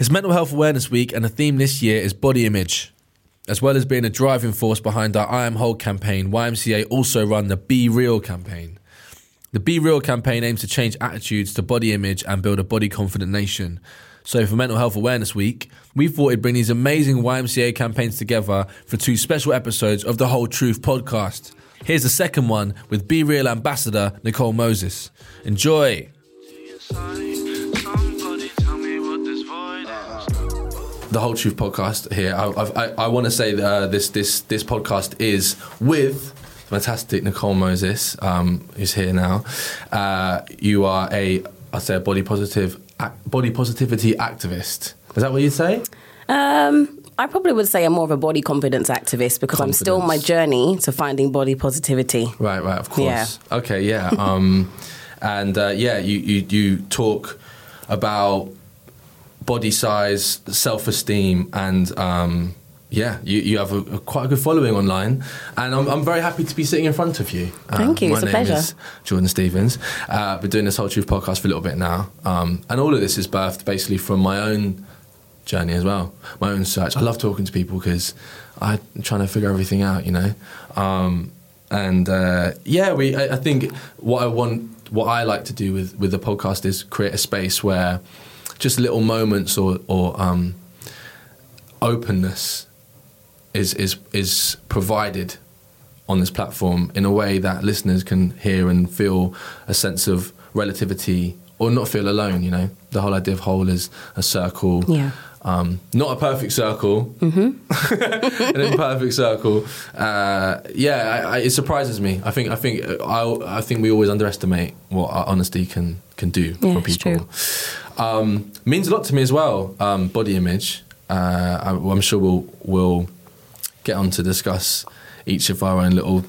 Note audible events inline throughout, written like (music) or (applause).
It's Mental Health Awareness Week, and the theme this year is body image. As well as being a driving force behind our I Am Whole campaign, YMCA also run the Be Real campaign. The Be Real campaign aims to change attitudes to body image and build a body confident nation. So, for Mental Health Awareness Week, we thought we'd bring these amazing YMCA campaigns together for two special episodes of the Whole Truth podcast. Here's the second one with Be Real ambassador Nicole Moses. Enjoy! The whole truth podcast here. I, I, I want to say that uh, this this this podcast is with fantastic Nicole Moses, um, who's here now. Uh, you are a I say a body positive body positivity activist. Is that what you'd say? Um, I probably would say I'm more of a body confidence activist because I'm still on my journey to finding body positivity. Right, right, of course. Yeah. Okay, yeah. Um, and uh, yeah, you, you you talk about body size, self esteem, and um, yeah, you, you have a, a quite a good following online, and I'm, I'm very happy to be sitting in front of you. Uh, Thank you, My it's a name pleasure. is Jordan Stevens. Uh, been doing this whole truth podcast for a little bit now, um, and all of this is birthed basically from my own journey as well, my own search. I love talking to people because I'm trying to figure everything out, you know. Um, and uh, yeah, we. I, I think what I want, what I like to do with with the podcast is create a space where just little moments or or um, openness is is is provided on this platform in a way that listeners can hear and feel a sense of relativity or not feel alone. You know, the whole idea of whole is a circle. Yeah. Um, not a perfect circle, (laughs) an imperfect circle. Uh, yeah, I, I, it surprises me. I think I think I, I think we always underestimate what our honesty can can do Yeah, for people. Um, means a lot to me as well. Um, body image. Uh, I, I'm sure we'll we'll get on to discuss each of our own little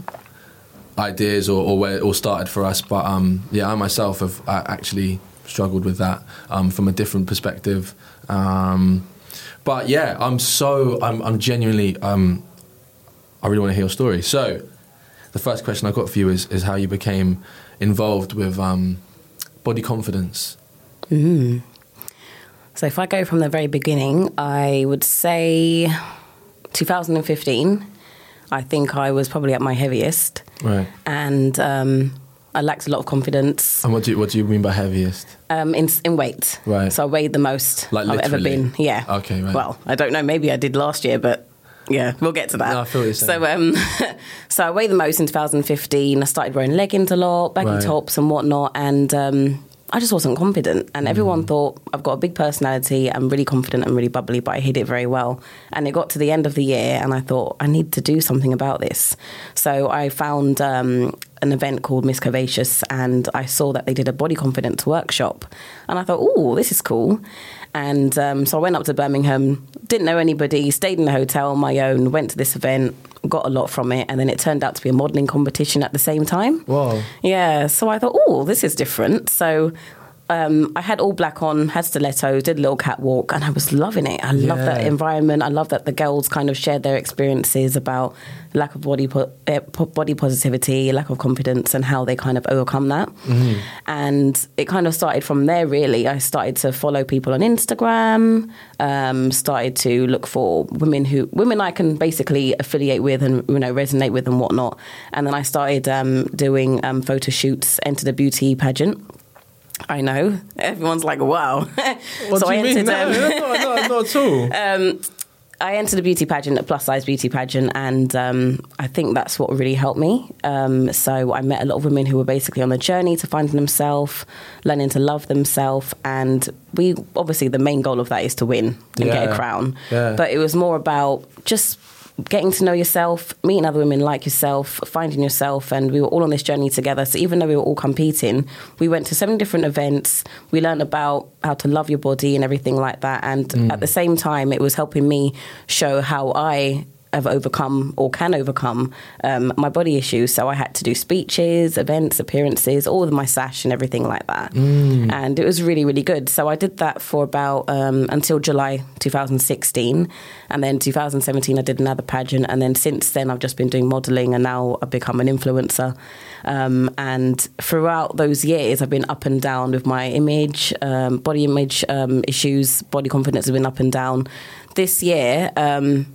ideas or, or where it all started for us. But um, yeah, I myself have uh, actually struggled with that um, from a different perspective. Um, but yeah, I'm so I'm, I'm genuinely um, I really want to hear your story. So the first question I've got for you is is how you became involved with um, body confidence. So if I go from the very beginning, I would say 2015. I think I was probably at my heaviest, Right. and um, I lacked a lot of confidence And what do you, what do you mean by heaviest? um, in in weight. Right. So I weighed the most Like I've ever been. Yeah. Okay, right. Well, I don't know. Maybe I did last year, but yeah, we'll get to that. No, I feel you're so um, (laughs) so I weighed the most in 2015. I started wearing leggings a lot, baggy Right. tops and whatnot, and um, I just wasn't confident. And Mm. everyone thought I've got a big personality. I'm really confident and really bubbly, but I hid it very well. And it got to the end of the year, and I thought I need to do something about this. So I found. Um, an event called Miss Curvaceous, and I saw that they did a body confidence workshop, and I thought, "Oh, this is cool." And um, so I went up to Birmingham, didn't know anybody, stayed in a hotel on my own, went to this event, got a lot from it, and then it turned out to be a modelling competition at the same time. Wow. Yeah, so I thought, oh, this is different. So um, I had all black on, had stilettos, did a little catwalk, and I was loving it. I love that environment. I love that the girls kind of shared their experiences about lack of body po- eh, body positivity, lack of confidence, and how they kind of overcome that. And it kind of started from there. Really, I started to follow people on Instagram. Um, started to look for women who women I can basically affiliate with and you know resonate with and whatnot. And then I started um, doing um, photo shoots, entered a beauty pageant. I know everyone's like, "Wow!" (laughs) What so do I you mean? entered. No, um, no, no, not at all. (laughs) I entered a beauty pageant, a plus size beauty pageant, and um, I think that's what really helped me. Um, so I met a lot of women who were basically on the journey to finding themselves, learning to love themselves, and we obviously the main goal of that is to win and get a crown. Yeah. But it was more about just getting to know yourself, meeting other women like yourself, finding yourself, and we were all on this journey together. So even though we were all competing, we went to seven different events. We learned about how to love your body and everything like that. And mm. at the same time, it was helping me show how I have overcome or can overcome um, my body issues. So I had to do speeches, events, appearances, all of my sash and everything like that. And it was really, really good. So I did that for about um, until July 2016. And then 2017, I did another pageant. And then since then, I've just been doing modeling and now I've become an influencer. Um, and throughout those years, I've been up and down with my image, um, body image um, issues, body confidence has been up and down. This year, um,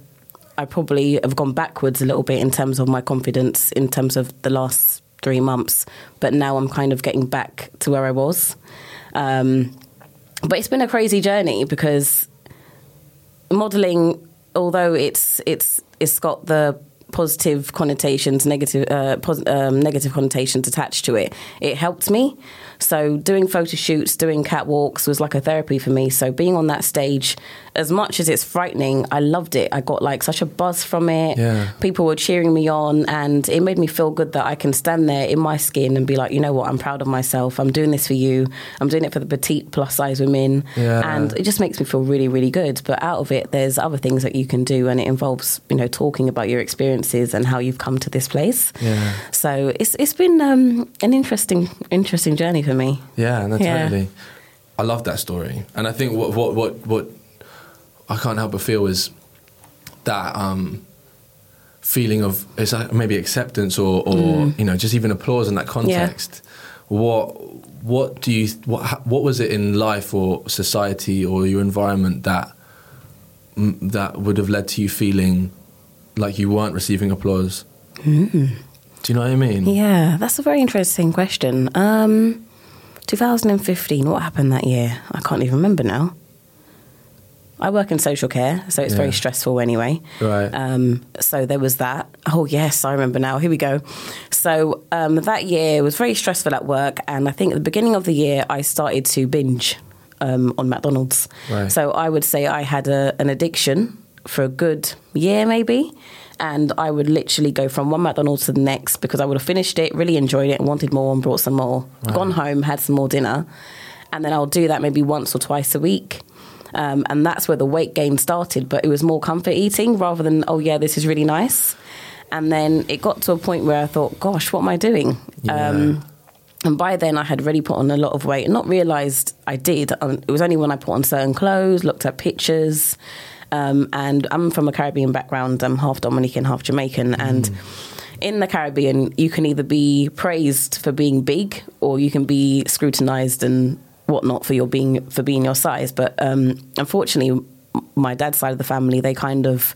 I probably have gone backwards a little bit in terms of my confidence in terms of the last three months, but now I'm kind of getting back to where I was. Um, but it's been a crazy journey because modeling, although it's it's it's got the positive connotations, negative uh, pos- um, negative connotations attached to it, it helped me. So doing photo shoots, doing catwalks was like a therapy for me. So being on that stage, as much as it's frightening, I loved it. I got like such a buzz from it. Yeah. People were cheering me on, and it made me feel good that I can stand there in my skin and be like, you know what, I'm proud of myself. I'm doing this for you. I'm doing it for the petite plus size women, Yeah. and it just makes me feel really, really good. But out of it, there's other things that you can do, and it involves, you know, talking about your experiences and how you've come to this place. Yeah. So it's it's been um, an interesting, interesting journey for me. Yeah, no, Yeah. totally. I love that story, and I think what what what what I can't help but feel is that um, feeling of it's like maybe acceptance or or you know just even applause in that context. What what do you what what was it in life or society or your environment that mm, that would have led to you feeling like you weren't receiving applause? Do you know what I mean? Yeah, that's a very interesting question. Um, 2015, what happened that year? I can't even remember now. I work in social care, so it's Yeah. very stressful anyway. Right. Um, so there was that. Oh, yes, I remember now. Here we go. So um, that year was very stressful at work, and I think at the beginning of the year, I started to binge um, on McDonald's. Right. So I would say I had a, an addiction for a good year, maybe. And I would literally go from one McDonald's to the next because I would have finished it, really enjoyed it, and wanted more and brought some more. Gone home, had some more dinner. And then I'll do that maybe once or twice a week. Um, and that's where the weight gain started. But it was more comfort eating rather than, oh, yeah, this is really nice. And then it got to a point where I thought, gosh, what am I doing? Um, and by then, I had already put on a lot of weight and not realised I did. Um, It was only when I put on certain clothes, looked at pictures. Um, and I'm from a Caribbean background. I'm half Dominican, half Jamaican. And in the Caribbean, you can either be praised for being big or you can be scrutinized and whatnot for your being for being your size. But um, unfortunately, my dad's side of the family, they kind of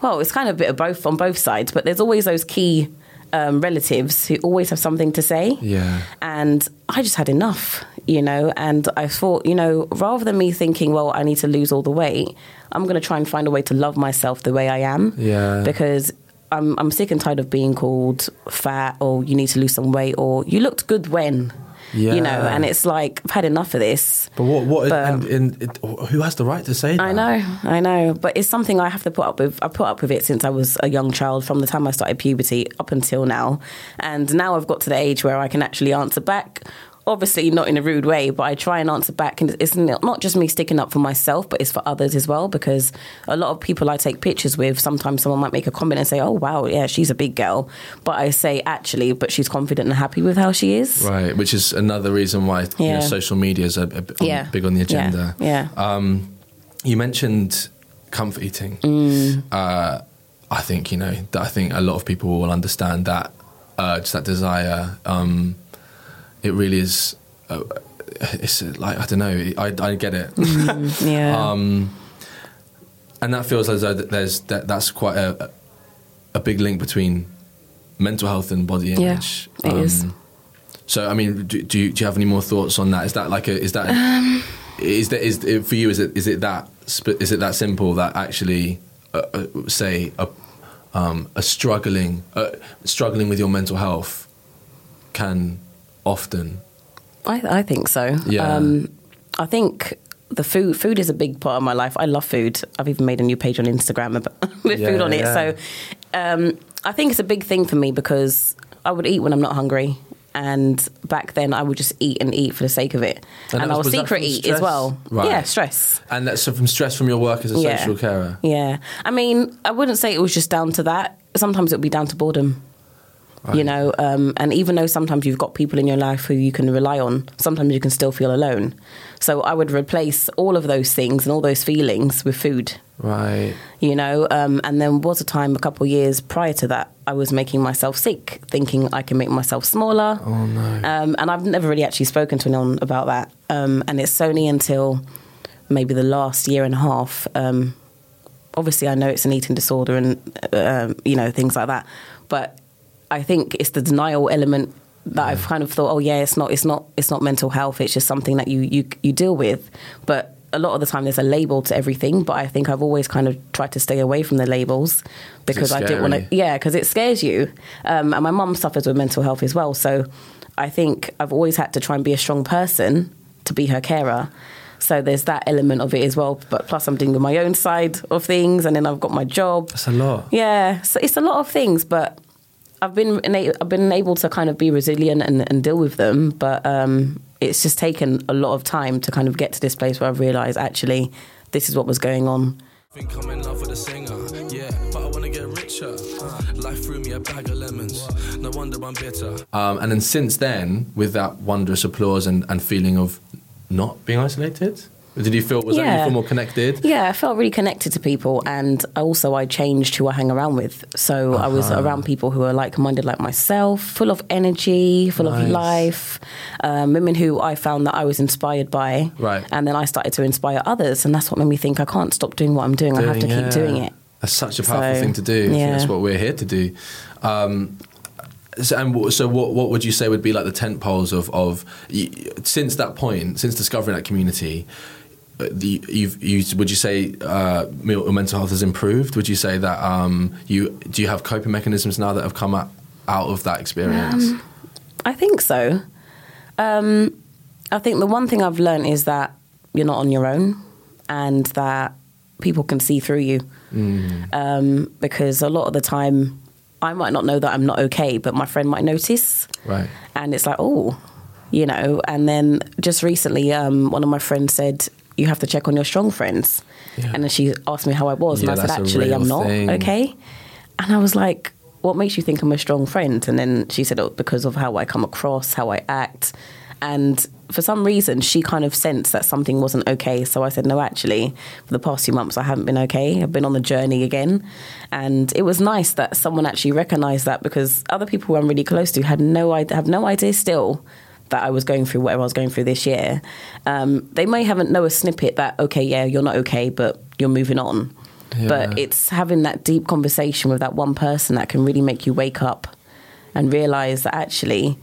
well, it's kind of a bit of both on both sides. But there's always those key um, relatives who always have something to say. Yeah. And I just had enough, you know, and I thought, you know, rather than me thinking, well, I need to lose all the weight, I'm going to try and find a way to love myself the way I am. Yeah. Because I'm, I'm sick and tired of being called fat or you need to lose some weight or you looked good when. You know, and it's like I've had enough of this. But what? What? But- and, and it, who has the right to say that? I know, I know, but it's something I have to put up with. I put up with it since I was a young child, from the time I started puberty up until now, and now I've got to the age where I can actually answer back. Obviously not in a rude way, but I try and answer back. And it's not just me sticking up for myself, but it's for others as well. Because a lot of people I take pictures with, sometimes someone might make a comment and say, "Oh wow, yeah, she's a big girl," but I say actually, but she's confident and happy with how she is. Right, which is another reason why you know, social media is a, a, Yeah. big on the agenda. Yeah. Um, you mentioned comfort eating. Mm. Uh, I think you know that I think a lot of people will understand that urge, that desire. Um, it really is. Uh, it's like I don't know. I, I get it. Yeah. (laughs) um, and that feels as though there's that, that's quite a a big link between mental health and body Yeah, image. Um, it is. So I mean, do, do you do you have any more thoughts on that? Is that like a is that Um, is that is it- for you? Is it is it that is it that simple that actually uh, uh, say a um, a struggling uh, struggling with your mental health can often I, I think so. Yeah. Um, I think the food food is a big part of my life. I love food. I've even made a new page on Instagram about, (laughs) with Yeah, food on it. yeah. So um, I think it's a big thing for me because I would eat when I'm not hungry. And back then, I would just eat and eat for the sake of it, And and, that I was- would was secret eat stress? as well. Right. Yeah, stress. and that's from stress from your work as a Yeah. social carer. Yeah. I mean, I wouldn't say it was just down to that. Sometimes it would be down to boredom. You know, um, and even though sometimes you've got people in your life who you can rely on, sometimes you can still feel alone. So I would replace all of those things and all those feelings with food. Right. You know, um, and then was a time a couple of years prior to that I was making myself sick, thinking I can make myself smaller. Oh no. Um, and I've never really actually spoken to anyone about that. Um, and it's only until maybe the last year and a half. Um, obviously, I know it's an eating disorder and um, you know things like that. But I think it's the denial element that I've kind of thought, oh yeah, it's not, it's not, it's not mental health. It's just something that you you you deal with. But a lot of the time, there's a label to everything. But I think I've always kind of tried to stay away from the labels because I didn't want to. Yeah, because it scares you. Um, and my mum suffers with mental health as well. So I think I've always had to try and be a strong person to be her carer. So there's that element of it as well. But plus, I'm doing my own side of things, and then I've got my job. That's a lot. Yeah, so it's a lot of things, but I've been ena- I've been able to kind of be resilient and, and deal with them. But um, it's just taken a lot of time to kind of get to this place where I've realised actually this is what was going on. I think I'm in love with a singer, yeah, but I wanna get richer. Uh, life threw me a bag of lemons, no wonder I'm bitter. Um, and then since then, with that wondrous applause and, and feeling of not being isolated, did you feel was that you Yeah. feel more connected? Yeah, I felt really connected to people, and also I changed who I hang around with. So I was Uh-huh. around people who are like-minded, like myself, full of energy, full Nice. of life, um, women who I found that I was inspired by. Right. and then I started to inspire others, and that's what made me think I can't stop doing what I'm doing. I have to Doing- keep doing it. That's such a powerful So, thing to do. I think yeah. that's what we're here to do. Um, so, and what- so, what what would you say would be like the tent poles of of y- since that point, since discovering that community? The, you've, you, would you say uh, your mental health has improved? Would you say that um, you do you have coping mechanisms now that have come out, out of that experience? I think so. Um, I think the one thing I've learned is that you're not on your own, and that people can see through you. Um, because a lot of the time, I might not know that I'm not okay, but my friend might notice, right. and it's like, oh, you know. And then just recently, um, one of my friends said, "You have to check on your strong friends," Yeah. and then she asked me how I was, Yeah, and I said, "Actually, I'm not thing. okay." And I was like, "What makes you think I'm a strong friend?" And then she said, "Oh, because of how I come across, how I act." And for some reason, she kind of sensed that something wasn't okay. So I said, "No, actually, for the past few months, I haven't been okay. I've been on the journey again." And it was nice that someone actually recognised that because other people who I'm really close to had no idea, have no idea still that I was going through whatever I was going through this year. Um, they may haven't know a snippet that okay, yeah, you're not okay, but you're moving on. But it's having that deep conversation with that one person that can really make you wake up and realize that actually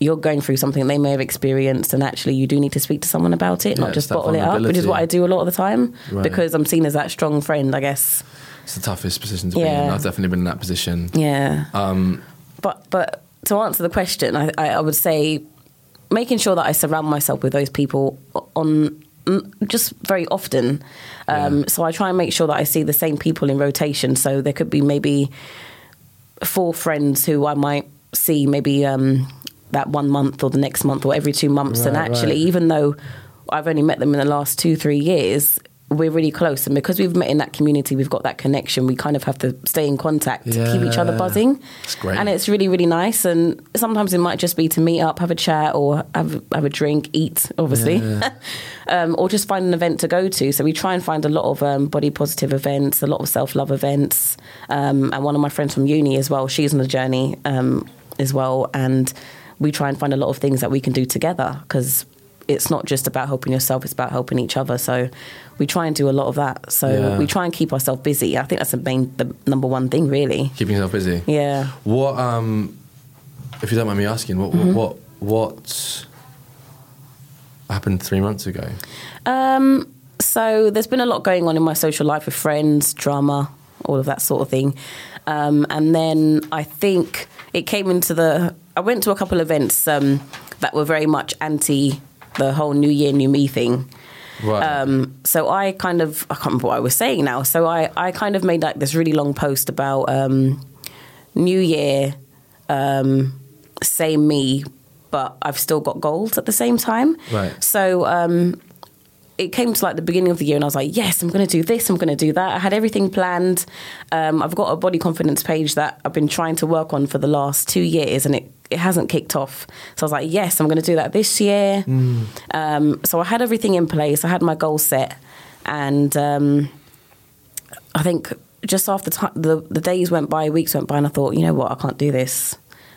you're going through something they may have experienced, and actually you do need to speak to someone about it, Yeah, not just bottle it up, which is what I do a lot of the time Right. because I'm seen as that strong friend, I guess. It's the toughest position to be in. Yeah. I've definitely been in that position. Yeah. Um, But but to answer the question, I, I, I would say making sure that I surround myself with those people on just very often. Um, Yeah. So I try and make sure that I see the same people in rotation. So there could be maybe four friends who I might see maybe um, that one month or the next month or every two months. and actually, right. even though I've only met them in the last two, three years, we're really close. And because we've met in that community, we've got that connection. We kind of have to stay in contact to keep each other buzzing. It's great. And it's really, really nice. And sometimes it might just be to meet up, have a chat, or have, have a drink, eat, obviously, (laughs) um, or just find an event to go to. So we try and find a lot of um, body positive events, a lot of self love events. Um, and one of my friends from uni as well, she's on a journey um, as well. And we try and find a lot of things that we can do together because it's not just about helping yourself, it's about helping each other. So we try and do a lot of that. So Yeah. we try and keep ourselves busy. I think that's the main, the number one thing, really. Keeping yourself busy. Yeah. What, um, if you don't mind me asking, what, Mm-hmm. what, what happened three months ago? Um, so there's been a lot going on in my social life with friends, drama, all of that sort of thing. Um, and then I think it came into the. I went to a couple of events um, that were very much anti the whole New Year, New Me thing. Right. Um, so I kind of I can't remember what I was saying now. So I, I kind of made like this really long post about um, New Year, um, same me, but I've still got goals at the same time. Right. So um, it came to like the beginning of the year, and I was like, yes, I'm going to do this, I'm going to do that. I had everything planned. Um, I've got a body confidence page that I've been trying to work on for the last two years, and it it hasn't kicked off. So I was like, yes, I'm going to do that this year. Um, so I had everything in place. I had my goal set, and um, I think just after the the days went by, weeks went by, and I thought, you know what, I can't do this.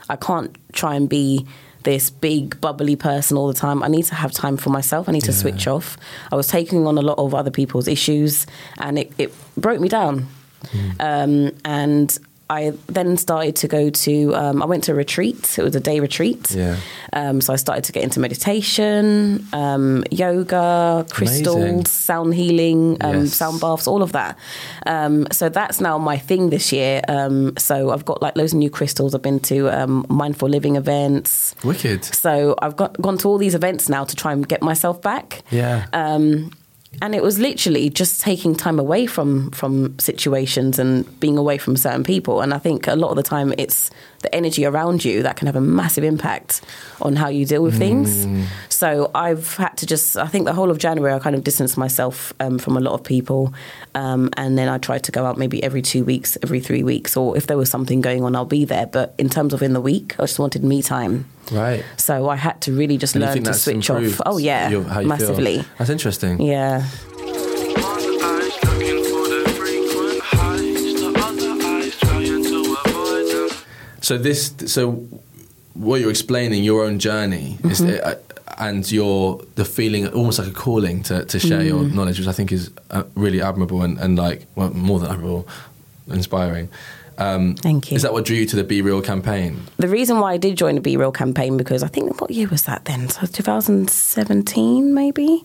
I can't try and be this big bubbly person all the time. I need to have time for myself. I need to switch off. I was taking on a lot of other people's issues, and it, it broke me down. Um, and I then started to go to. Um, I went to a retreat. It was a day retreat. Yeah. Um, so I started to get into meditation, um, yoga, crystals, Amazing. sound healing, um, Yes. sound baths, all of that. Um, so that's now my thing this year. Um, so I've got like loads of new crystals. I've been to um, mindful living events. Wicked. So I've got gone to all these events now to try and get myself back. Yeah. And it was literally just taking time away from from situations and being away from certain people. And I think a lot of the time it's the energy around you that can have a massive impact on how you deal with things. So I've had to just, I think the whole of January I kind of distanced myself um, from a lot of people. Um, and then I tried to go out maybe every two weeks, every three weeks, or if there was something going on, I'll be there. But in terms of in the week, I just wanted me time. Right. So I had to really just And learn to switch off. Oh yeah, your- you feel? massively. That's interesting. Yeah. So this, so what you're explaining, your own journey, Mm-hmm. uh, and your the feeling, almost like a calling to, to share your Mm. knowledge, which I think is uh, really admirable and, and like well, more than admirable, inspiring. Um, Thank you. Is that what drew you to the Be Real campaign? The reason why I did join the Be Real campaign because I think what year was that then? So 2017 maybe.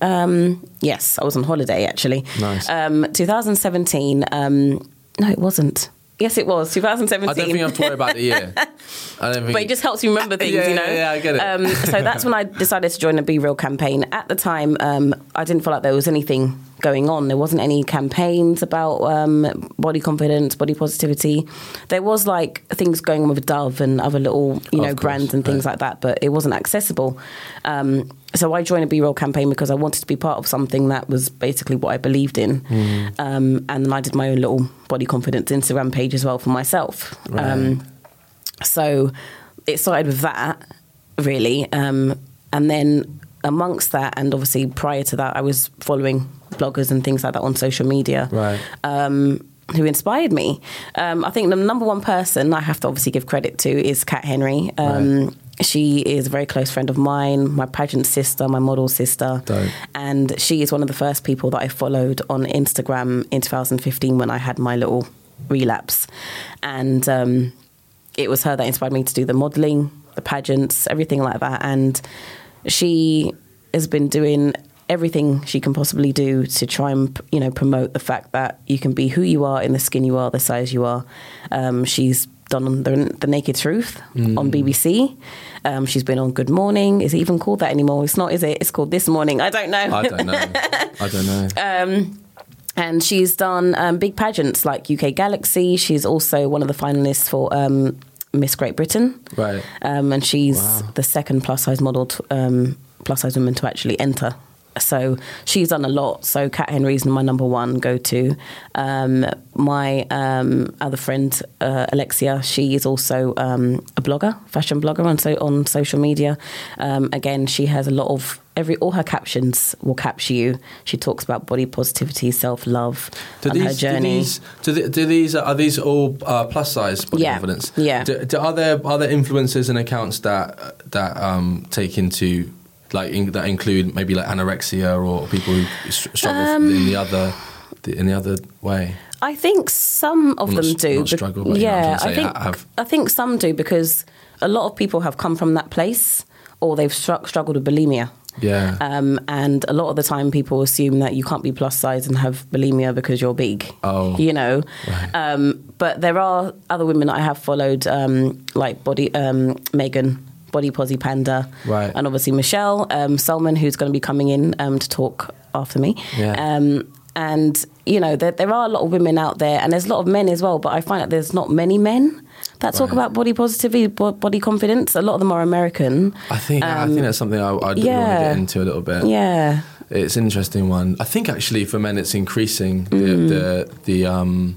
Um, yes, I was on holiday actually. Nice. Um, 2017. Um, no, it wasn't. Yes, it was 2017. I don't think I have to worry about the year. (laughs) I don't think. but it just helps you remember (laughs) things, Yeah, you know. yeah, yeah, I get it. Um, so that's when I decided to join the Be Real campaign. At the time, um, I didn't feel like there was anything going on. There wasn't any campaigns about um, body confidence, body positivity. There was like things going on with Dove and other little, you know, brands and things right. like that, but it wasn't accessible. Um, so I joined a Be Real campaign because I wanted to be part of something that was basically what I believed in. Mm. Um, and then I did my own little body confidence Instagram page as well for myself. Um, so it started with that, really. Um, and then amongst that, and obviously prior to that, I was following bloggers and things like that on social media. Right. Um, who inspired me? Um, I think the number one person I have to obviously give credit to is Kat Henry. Um, She is a very close friend of mine, my pageant sister, my model sister. Dope. And she is one of the first people that I followed on Instagram in 2015 when I had my little relapse. And um, it was her that inspired me to do the modeling, the pageants, everything like that. And she has been doing everything she can possibly do to try and you know promote the fact that you can be who you are in the skin you are, the size you are. Um, she's done the, the Naked Truth on BBC. Um, she's been on Good Morning. Is it even called that anymore? It's not, is it? It's called This Morning. I don't know. I don't know. (laughs) I don't know. Um, and she's done um, big pageants like UK Galaxy. She's also one of the finalists for um, Miss Great Britain. Right. Um, and she's Wow. the second plus size model, to, um, plus size woman to actually enter. So she's done a lot. So Kat Henry's my number one go to. Um, my um, other friend uh, Alexia, she is also um, a blogger, fashion blogger on so on social media. Um, again, she has a lot of every all her captions will capture you. She talks about body positivity, self love, Do and her these, do journey. these, do, the- do these, are these all uh, plus size body Yeah, confidence? yeah. Do, do, are there are there influencers and accounts that that um, take into like in, that include maybe like anorexia or people who struggle Um, in the other the, in the other way? I think some of them do. not struggle, but, you know, yeah, I think have- I think some do because a lot of people have come from that place or they've stru- struggled with bulimia. Yeah. Um, and a lot of the time, people assume that you can't be plus size and have bulimia because you're big. Oh. you know. Right. Um, but there are other women that I have followed, um, like body um, Megan, Bodyposipanda, Right. and obviously Michelle um, Solomon, who's going to be coming in um, to talk after me. Yeah. Um, and you know, there, there are a lot of women out there, and there's a lot of men as well. But I find that there's not many men that talk Right. about body positivity, bo- body confidence. A lot of them are American. I think I think that's something I, I'd want to Um, get into a little bit. Yeah. It's an interesting one. I think actually for men it's increasing the Mm. the, the um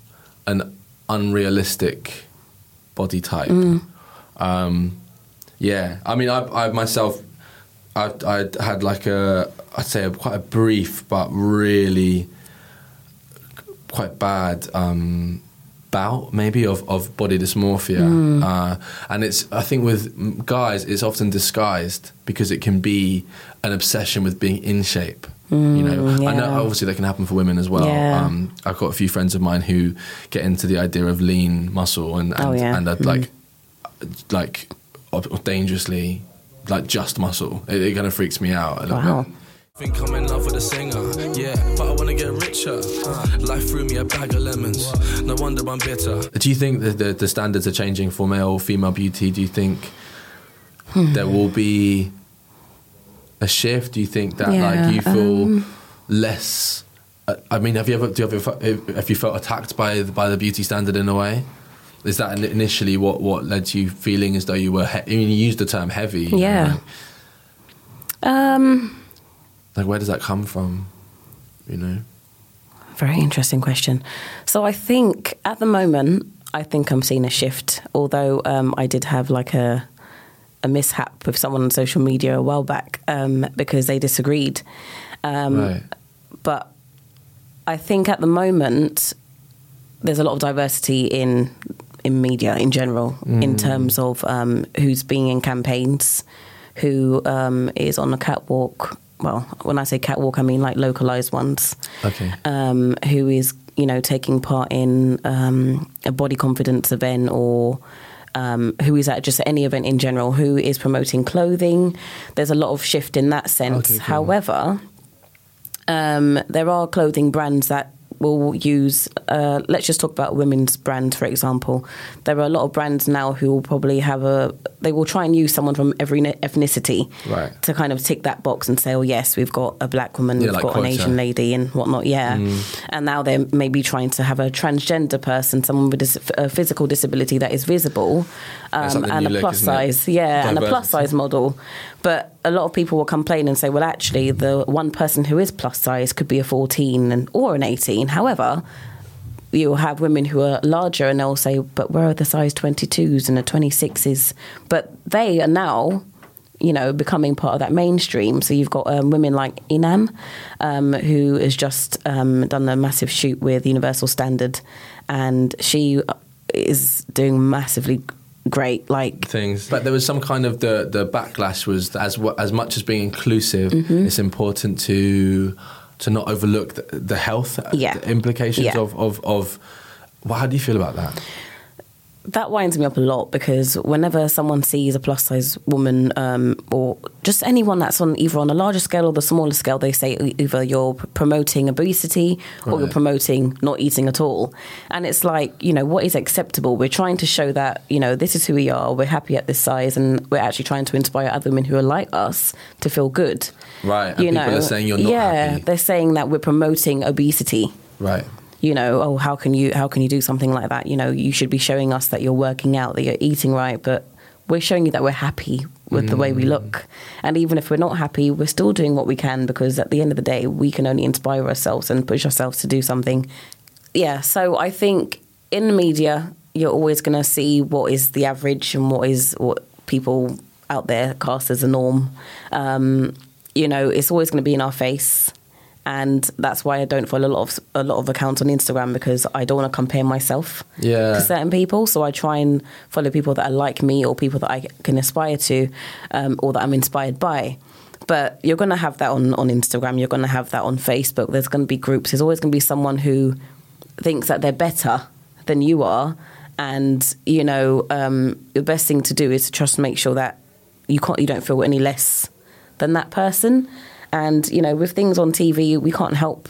an unrealistic body type. Mm. Um, yeah, I mean, I, I myself, I, I had like a, I'd say a, quite a brief but really quite bad um, bout maybe of, of body dysmorphia, Mm. uh, and it's I think with guys it's often disguised because it can be an obsession with being in shape. You know, I know Mm, obviously that can happen for women as well. Yeah. Um, I've got a few friends of mine who get into the idea of lean muscle and and, Oh, yeah. and are like like dangerously like just muscle. It, it kind of freaks me out a little Wow. bit. Think I'm in love with a singer, yeah, but I wanna get richer. Uh, life threw me a bag of lemons, no wonder I'm bitter. Do you think that the, the standards are changing for male female beauty? Do you think Hmm. there will be a shift? Do you think that Yeah, like you feel um, less? uh, I mean, have you ever do you ever have you felt attacked by the- by the beauty standard in a way? Is that initially what, what led to you feeling as though you were? He- I mean, you used the term heavy. know, Yeah. like- Um, Like, where does that come from? You know. Very interesting question. So I think at the moment, I think I'm seeing a shift. Although um, I did have like a a mishap with someone on social media a while back um, because they disagreed. Um, right. But I think at the moment there's a lot of diversity in in media in general in terms of um, who's being in campaigns, who um, is on a catwalk. Well, when I say catwalk, I mean like localized ones Okay. um, who is you know taking part in um, a body confidence event or um, who is at just any event in general who is promoting clothing there's a lot of shift in that sense Okay, cool. however um, there are clothing brands that will use uh, let's just talk about women's brands for example. There are a lot of brands now who will probably have a they will try and use someone from every ethnicity Right. to kind of tick that box and say oh yes we've got a black woman Yeah, we've like got an asian lady and whatnot yeah. And now they're maybe trying to have a transgender person someone with a physical disability that is visible um, and a plus size yeah and a plus size model but a lot of people will complain and say well actually the one person who is plus size could be a 14 and or an 18 however you'll have women who are larger and they'll say, but where are the size 22s and the 26s? But they are now you know, becoming part of that mainstream. So you've got um, women like Inam, um, who has just um, done a massive shoot with Universal Standard, and she is doing massively great. Like things. But there was some kind of the the backlash was as as much as being inclusive, Mm-hmm. it's important to to not overlook the, the health Yeah. implications Yeah. of of of. Well, how do you feel about that? That winds me up a lot because whenever someone sees a plus size woman um, or just anyone that's on either on a larger scale or the smaller scale, they say either you're promoting obesity or you're promoting not eating at all. And it's like, you know, what is acceptable? We're trying to show that, you know, this is who we are, we're happy at this size, and we're actually trying to inspire other women who are like us to feel good. Right, and people are saying you're not yeah, happy. they're saying that we're promoting obesity Right. You know, oh, how can you how can you do something like that? You know, you should be showing us that you're working out, that you're eating right, but we're showing you that we're happy with the way we look. And even if we're not happy, we're still doing what we can because at the end of the day, we can only inspire ourselves and push ourselves to do something. Yeah, so I think in the media, you're always going to see what is the average and what is what people out there cast as a norm. Um, you know, it's always going to be in our face and that's why I don't follow a lot of a lot of accounts on Instagram because I don't want to compare myself Yeah. to certain people. So I try and follow people that are like me or people that I can aspire to, um, or that I'm inspired by. But you're going to have that on on Instagram. You're going to have that on Facebook. There's going to be groups. There's always going to be someone who thinks that they're better than you are, and you know um, the best thing to do is to trust and make sure that you can't you don't feel any less than that person. And you know, with things on TV, we can't help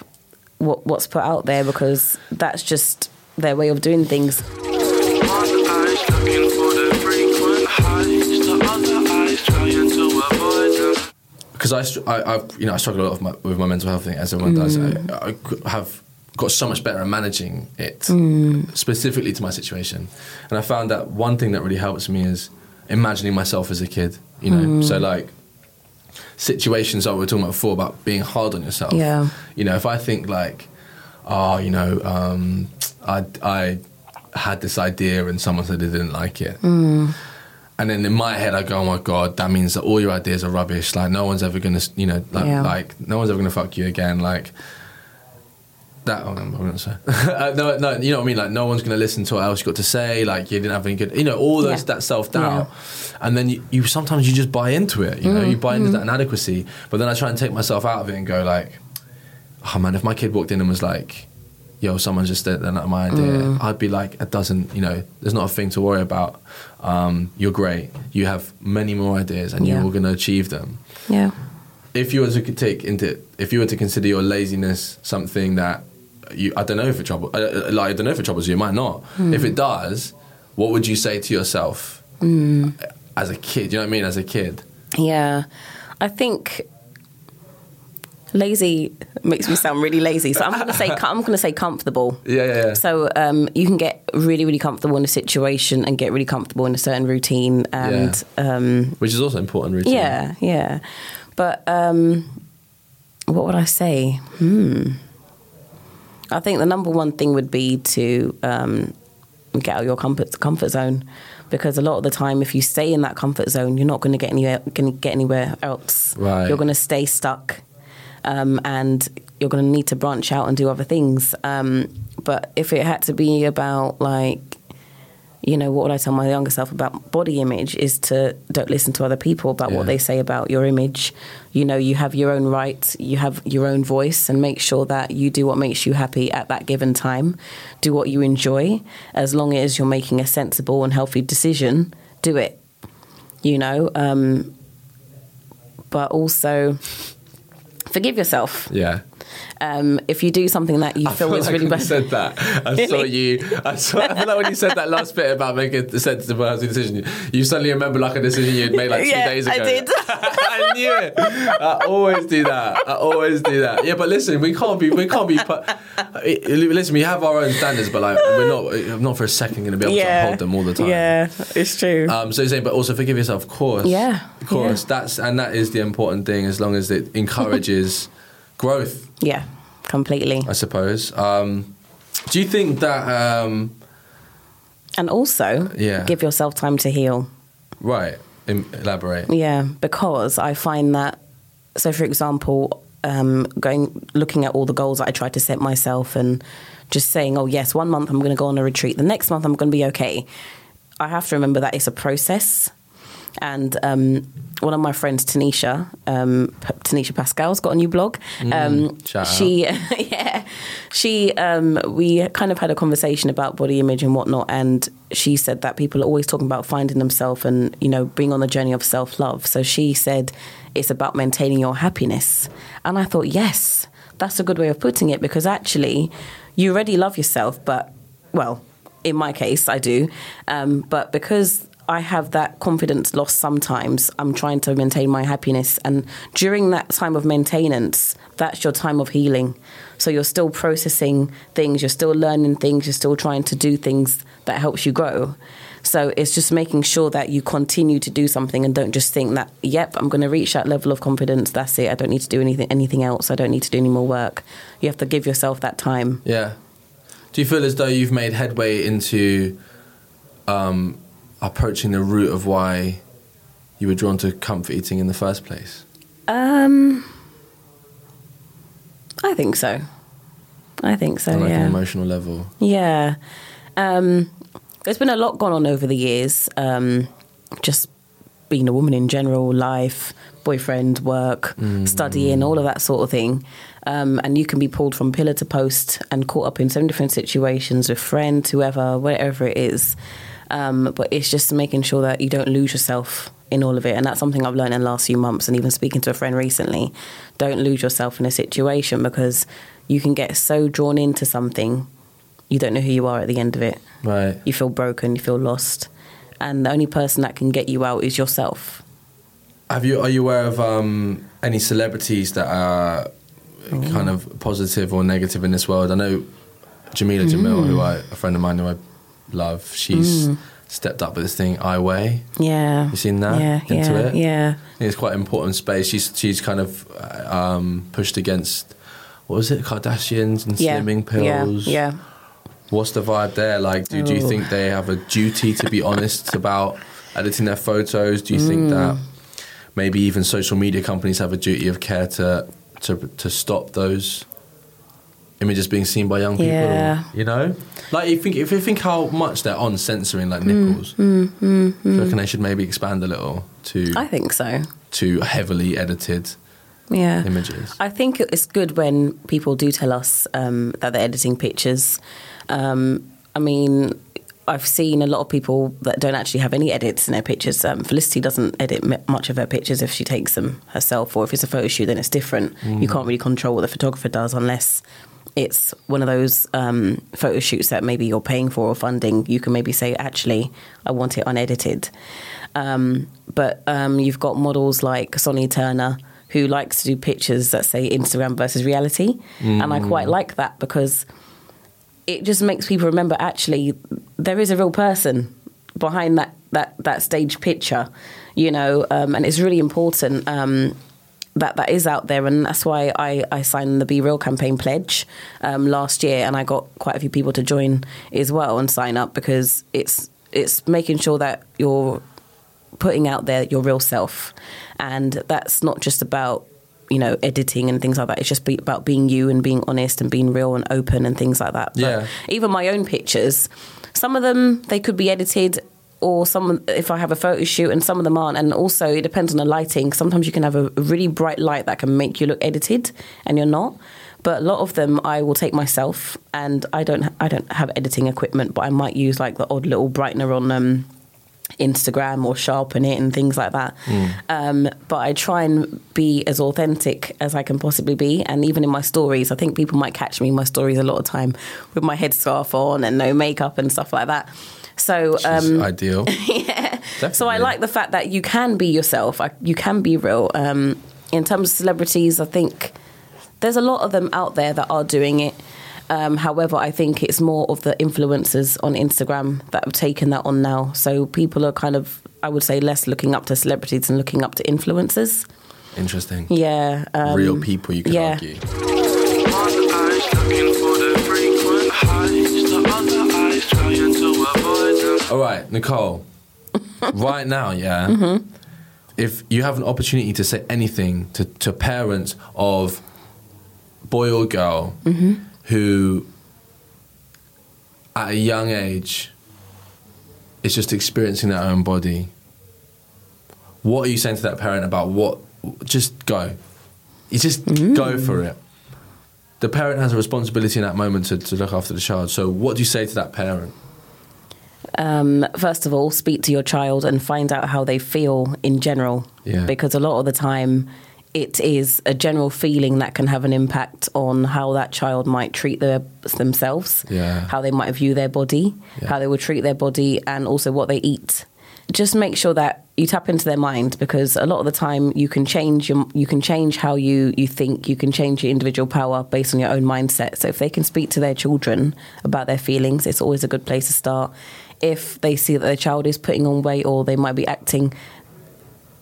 what what's put out there because that's just their way of doing things. One eye's looking for the frequent highs, the other eye's trying to avoid them. because I, I, I've, you know, I struggle a lot with my, with my mental health thing, as everyone does. Mm. I have got so much better at managing it, mm. specifically to my situation. And I found that one thing that really helps me is imagining myself as a kid. You know, so mm. like situations that we were talking about before about being hard on yourself. Yeah. You know, if I think like, oh, you know, um, I, I had this idea and someone said they didn't like it. And then in my head, I go, "Oh my god, that means that all your ideas are rubbish. Like no one's ever gonna, you know, like, Yeah. like no one's ever gonna fuck you again. Like that. Oh, I'm not say. (laughs) uh, no, no, you know what I mean. Like no one's gonna listen to what else you got to say. Like you didn't have any good, you know, all those Yeah. that self doubt. And then you, you sometimes you just buy into it. You know, you buy into that inadequacy. But then I try and take myself out of it and go like, oh man, if my kid walked in and was like, yo, someone's just they're not my idea, I'd be like, it doesn't, you know, there's not a thing to worry about. Um, you're great. You have many more ideas, and Yeah. you're all going to achieve them. Yeah. If you were to take into, if you were to consider your laziness something that you, I don't know if it trouble, uh, uh, like I don't know if it troubles you, it might not. If it does, what would you say to yourself as a kid? You know what I mean? As a kid, Yeah. I think lazy makes me sound really lazy. So I'm going to say (laughs) I'm going to say comfortable. yeah, yeah, yeah. So um, you can get really, really comfortable in a situation and get really comfortable in a certain routine, and um, which is also important. Routine. yeah, yeah. But um, what would I say? Hmm. I think the number one thing would be to um, get out of your comfort comfort zone, because a lot of the time, if you stay in that comfort zone, you're not going to get anywhere. Going to get anywhere else. Right. You're going to stay stuck, um, and you're going to need to branch out and do other things. Um, but if it had to be about like you know, what would I tell my younger self about body image is to don't listen to other people about Yeah. what they say about your image. You know, you have your own right, you have your own voice, and make sure that you do what makes you happy at that given time. Do what you enjoy, as long as you're making a sensible and healthy decision, do it. You know, um, but also forgive yourself. yeah. Um, if you do something that you I feel feel is like really you said that. I saw you. I, saw, I feel like when you said that last bit about making a sensible healthy decision, you suddenly remember like a decision you'd made like two Yeah, days ago. I did. (laughs) I knew it. I always do that. I always do that. Yeah, but listen, we can't be. We can't be. Pu- listen, we have our own standards, but like we're not. I'm not for a second going to be able to uphold them all the time. Yeah, it's true. Um, so you're saying, but also forgive yourself, of course. Yeah, of course. yeah. That's and that is the important thing. As long as it encourages growth. yeah, completely. I suppose. Um, do you think that? Um, And also, Yeah. give yourself time to heal. right. Elaborate. Yeah, because I find that. So, for example, um, going looking at all the goals that I tried to set myself, and just saying, "Oh yes, one month I'm going to go on a retreat. The next month I'm going to be okay." I have to remember that it's a process. And um, one of my friends, Tanisha, um, Tanisha Pascal's got a new blog. Um, shout out. she, (laughs) yeah, she, um, we kind of had a conversation about body image and whatnot, and she said that people are always talking about finding themselves and you know being on the journey of self love. So she said it's about maintaining your happiness, and I thought, yes, that's a good way of putting it because actually, you already love yourself, but well, in my case, I do, um, but because I have that confidence lost sometimes. I'm trying to maintain my happiness. And during that time of maintenance, that's your time of healing. So you're still processing things, you're still learning things, you're still trying to do things that helps you grow. So it's just making sure that you continue to do something and don't just think that, yep, I'm going to reach that level of confidence. That's it. I don't need to do anything anything else. I don't need to do any more work. You have to give yourself that time. Yeah. Do you feel as though you've made headway into um, approaching the root of why you were drawn to comfort eating in the first place? Um, I think so. I think so. On like yeah. an emotional level. Yeah. Um, there's been a lot gone on over the years. Um, just being a woman in general, life, boyfriend, work, studying, all of that sort of thing. Um, and you can be pulled from pillar to post and caught up in so many different situations with friends, whoever, whatever it is. Um, but it's just making sure that you don't lose yourself in all of it. And that's something I've learned in the last few months and even speaking to a friend recently. Don't lose yourself in a situation because you can get so drawn into something, you don't know who you are at the end of it. Right. You feel broken, you feel lost. And the only person that can get you out is yourself. Have you are you aware of um, any celebrities that are kind of positive or negative in this world? I know Jameela Jamil, who I a friend of mine who I love, she's stepped up with this thing I Weigh. Yeah. You seen that? Yeah, Into yeah, it? yeah. It's quite an important space. She's she's kind of uh, um, pushed against what was it, Kardashians and Yeah. slimming pills. Yeah. yeah. What's the vibe there? Like, do, do you think they have a duty to be honest about editing their photos? Do you think Mm. that maybe even social media companies have a duty of care to to to stop those images being seen by young people? Yeah. You know, like you think if you think how much they're on censoring like Mm, nipples, do you reckon they should maybe expand a little to I think so. to heavily edited Yeah. images? I think it's good when people do tell us um, that they're editing pictures. Um, I mean, I've seen a lot of people that don't actually have any edits in their pictures. Um, Felicity doesn't edit m- much of her pictures if she takes them herself, or if it's a photo shoot, then it's different. You can't really control what the photographer does unless it's one of those um, photo shoots that maybe you're paying for or funding. You can maybe say, actually, I want it unedited. Um, but um, you've got models like Sonny Turner who likes to do pictures that say Instagram versus reality. And I quite like that because it just makes people remember actually there is a real person behind that that that stage picture, you know, um, and it's really important um, that that is out there, and that's why I I signed the Be Real campaign pledge um, last year, and I got quite a few people to join as well and sign up because it's it's making sure that you're putting out there your real self, and that's not just about you know editing and things like that. It's just be, about being you and being honest and being real and open and things like that. But Yeah. even my own pictures, some of them they could be edited. Or some, if I have a photo shoot, and some of them aren't, and also it depends on the lighting. Sometimes you can have a really bright light that can make you look edited, and you're not. But a lot of them, I will take myself, and I don't, I don't have editing equipment, but I might use like the odd little brightener on um, Instagram or sharpen it and things like that. Um, but I try and be as authentic as I can possibly be. And even in my stories, I think people might catch me in my stories a lot of time with my headscarf on and no makeup and stuff like that. So, Which is um, ideal. (laughs) yeah. So I like the fact that you can be yourself. I, you can be real. Um, in terms of celebrities, I think there's a lot of them out there that are doing it. Um, however, I think it's more of the influencers on Instagram that have taken that on now. So people are kind of, I would say, less looking up to celebrities and looking up to influencers. Interesting. Yeah. Um, Real people, you could yeah. argue. All right, Nicole. (laughs) right now, yeah. Mm-hmm. If you have an opportunity to say anything to, to parents of boy or girl Mm-hmm. who, at a young age, is just experiencing their own body, what are you saying to that parent about what? Just go. You just go for it. The parent has a responsibility in that moment to, to look after the child. So, what do you say to that parent? Um, first of all, speak to your child and find out how they feel in general. Yeah. Because a lot of the time, it is a general feeling that can have an impact on how that child might treat their, themselves, Yeah. how they might view their body, Yeah. how they will treat their body, and also what they eat. Just make sure that you tap into their mind because a lot of the time you can change your, you can change how you, you think, you can change your individual power based on your own mindset. So if they can speak to their children about their feelings, it's always a good place to start. If they see that their child is putting on weight or they might be acting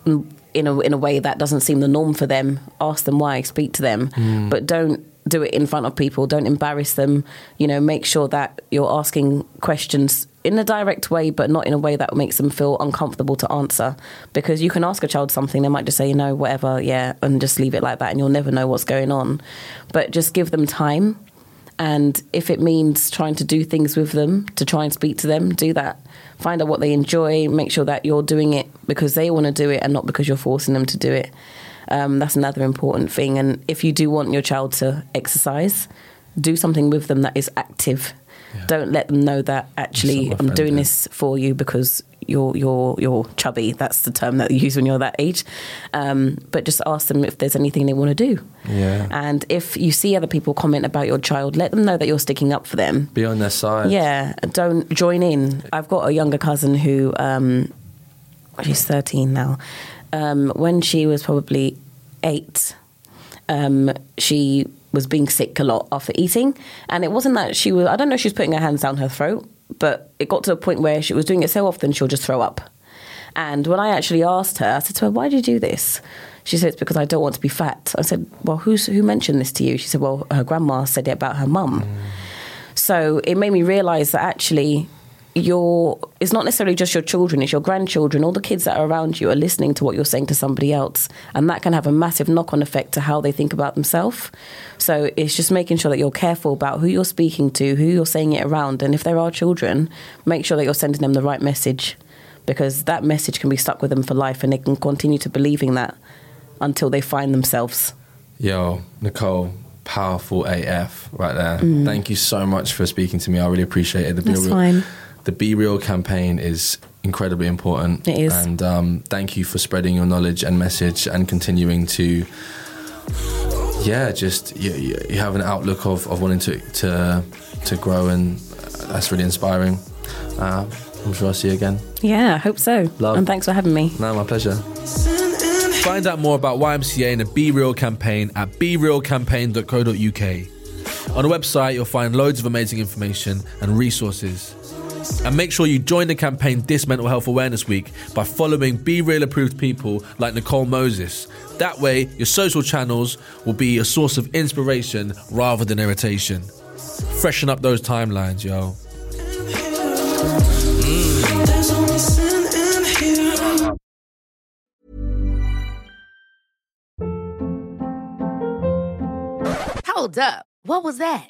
in a in a way that doesn't seem the norm for them, ask them why, speak to them, hmm. but don't do it in front of people. Don't embarrass them. You know, make sure that you're asking questions in a direct way, but not in a way that makes them feel uncomfortable to answer. Because you can ask a child something, they might just say, you know, whatever, yeah, and just leave it like that, and you'll never know what's going on. But just give them time. And if it means trying to do things with them, to try and speak to them, do that. Find out what they enjoy, make sure that you're doing it because they want to do it and not because you're forcing them to do it. Um, that's another important thing. And if you do want your child to exercise, do something with them that is active. Don't let them know that actually That's what my I'm doing did. this for you because you're you're you're chubby. That's the term that you use when you're that age. Um, but just ask them if there's anything they want to do. Yeah. And if you see other people comment about your child, let them know that you're sticking up for them. Be on their side. Yeah, don't join in. I've got a younger cousin who, um, she's 13 now. Um, when she was probably eight, um, she was being sick a lot after eating. And it wasn't that she was, I don't know she was putting her hands down her throat, but it got to a point where she was doing it so often she'll just throw up. And when I actually asked her, I said to her, Why do you do this? She said, It's because I don't want to be fat. I said, Well, who's, who mentioned this to you? She said, Well, her grandma said it about her mum. Mm. So it made me realize that actually your it's not necessarily just your children it's your grandchildren all the kids that are around you are listening to what you're saying to somebody else and that can have a massive knock-on effect to how they think about themselves so it's just making sure that you're careful about who you're speaking to who you're saying it around and if there are children make sure that you're sending them the right message because that message can be stuck with them for life and they can continue to believing that until they find themselves Yo, Nicole, powerful AF right there. Mm. Thank you so much for speaking to me. I really appreciate it. The That's Real, fine. The Be Real campaign is incredibly important. It is. And um, thank you for spreading your knowledge and message and continuing to, yeah, just you, you have an outlook of, of wanting to, to, to grow, and that's really inspiring. Uh, I'm sure I'll see you again. yeah i hope so Love. and thanks for having me No, my pleasure. Find out more about YMCA and the Be Real campaign at berealcampaign.co.uk. On the website, you'll find loads of amazing information and resources. And make sure you join the campaign this Mental Health Awareness Week by following Be Real approved people like Nicole Moses. That way, your social channels will be a source of inspiration rather than irritation. Freshen up those timelines, yo. Hold up. What was that?